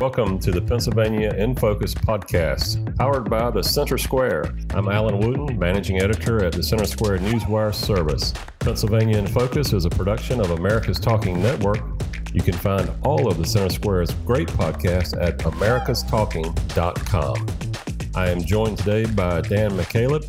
Welcome to the Pennsylvania in Focus podcast, powered by the Center Square. I'm Alan Wooten, managing editor at the Center Square Newswire service. Pennsylvania in Focus is a production of America's Talking Network. You can find all of the Center Square's great podcasts at americastalking.com. I am joined today by Dan McCaleb,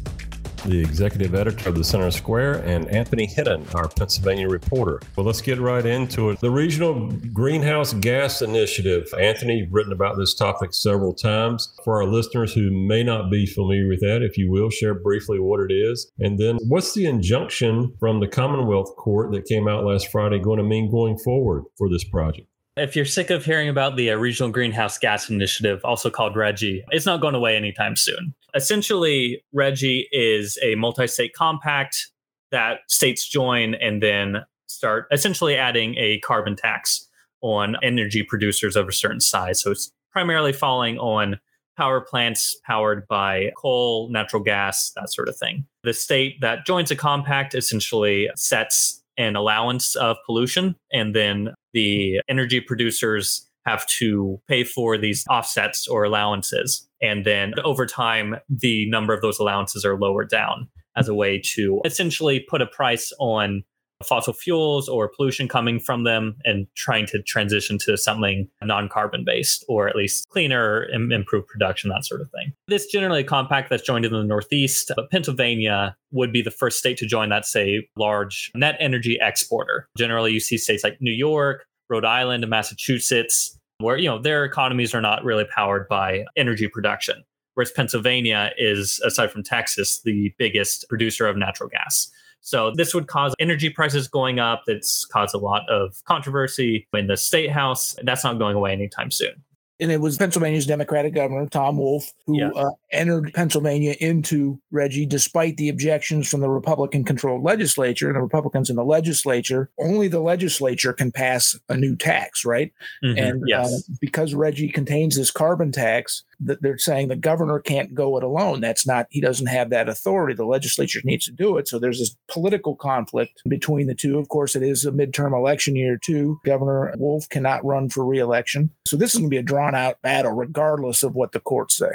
the executive editor of the Center Square, and Anthony Hennon, our Pennsylvania reporter. Well, let's get right into it. The Regional Greenhouse Gas Initiative. Anthony, you've written about this topic several times. For our listeners who may not be familiar with that, if you will, share briefly what it is. And then what's the injunction from the Commonwealth Court that came out last Friday going to mean going forward for this project? If you're sick of hearing about the uh, Regional Greenhouse Gas Initiative, also called RGGI, it's not going away anytime soon. Essentially, RGGI is a multi state compact that states join and then start essentially adding a carbon tax on energy producers of a certain size. So it's primarily falling on power plants powered by coal, natural gas, that sort of thing. The state that joins a compact essentially sets an allowance of pollution and then the energy producers have to pay for these offsets or allowances. And then over time, the number of those allowances are lowered down as a way to essentially put a price on fossil fuels or pollution coming from them and trying to transition to something non-carbon based or at least cleaner improved production that sort of thing this generally a compact that's joined in the northeast but pennsylvania would be the first state to join that say large net energy exporter generally you see states like new york rhode island and massachusetts where you know their economies are not really powered by energy production whereas pennsylvania is aside from texas the biggest producer of natural gas so this would cause energy prices going up. That's caused a lot of controversy in the state house. That's not going away anytime soon and it was Pennsylvania's Democratic governor, Tom Wolf, who yeah. uh, entered Pennsylvania into RGGI despite the objections from the Republican controlled legislature and the Republicans in the legislature. Only the legislature can pass a new tax, right? Mm-hmm. And yes. uh, because RGGI contains this carbon tax, they're saying the governor can't go it alone. That's not, he doesn't have that authority. The legislature needs to do it. So there's this political conflict between the two. Of course, it is a midterm election year, too. Governor Wolf cannot run for reelection. So this is going to be a drawn out battle, regardless of what the courts say.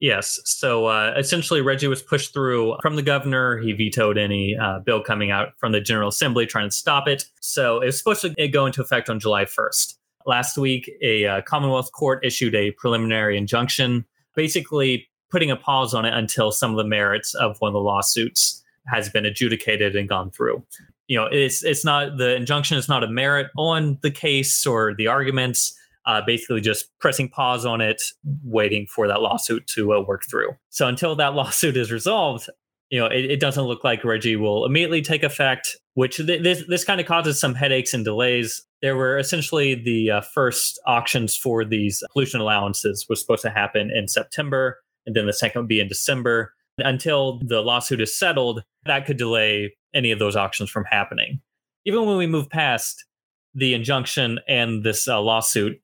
Yes. So uh, essentially, RGGI was pushed through from the governor. He vetoed any uh, bill coming out from the General Assembly trying to stop it. So it was supposed to go into effect on July 1st. Last week, a uh, Commonwealth court issued a preliminary injunction, basically putting a pause on it until some of the merits of one of the lawsuits has been adjudicated and gone through. You know, it's it's not the injunction is not a merit on the case or the arguments. Uh, basically, just pressing pause on it, waiting for that lawsuit to uh, work through. So until that lawsuit is resolved, you know, it, it, doesn't look like RGGI will immediately take effect, which th- this this kind of causes some headaches and delays there were essentially the uh, first auctions for these pollution allowances was supposed to happen in September, and then the second would be in December. Until the lawsuit is settled, that could delay any of those auctions from happening. Even when we move past the injunction and this uh, lawsuit,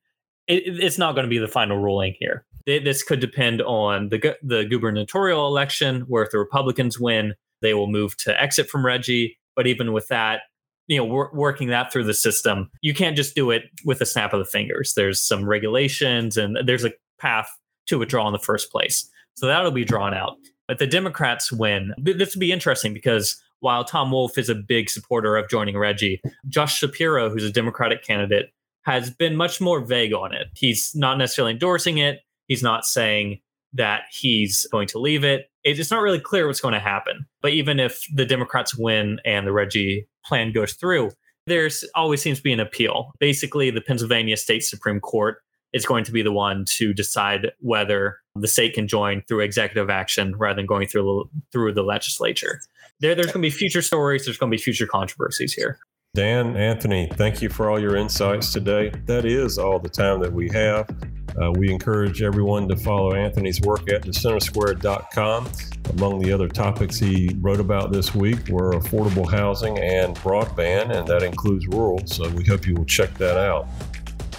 it, it's not going to be the final ruling here. This could depend on the the gubernatorial election, where if the Republicans win, they will move to exit from RGGI. But even with that, you know wor- working that through the system you can't just do it with a snap of the fingers. There's some regulations and there's a path to withdraw in the first place. So that'll be drawn out. But the democrats win. This will be interesting because while tom wolf is a big supporter of joining RGGI, josh shapiro who's a democratic candidate has been much more vague on it. He's not necessarily endorsing it. He's not saying that he's going to leave it. It's not really clear what's going to happen. But even if the Democrats win and the RGGI plan goes through, there's always seems to be an appeal. Basically, the Pennsylvania State Supreme Court is going to be the one to decide whether the state can join through executive action rather than going through through the legislature. There, there's going to be future stories. There's going to be future controversies here. Dan, Anthony, thank you for all your insights today. That is all the time that we have. Uh, we encourage everyone to follow Anthony's work at thecentersquare.com. Among the other topics he wrote about this week were affordable housing and broadband, and that includes rural. So we hope you will check that out.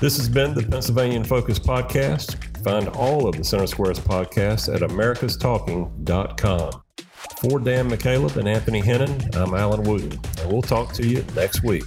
This has been the Pennsylvania Focus podcast. Find all of the Center Square's podcasts at americastalking.com. For Dan McCaleb and Anthony Hennon, I'm Alan Wooten, and we'll talk to you next week.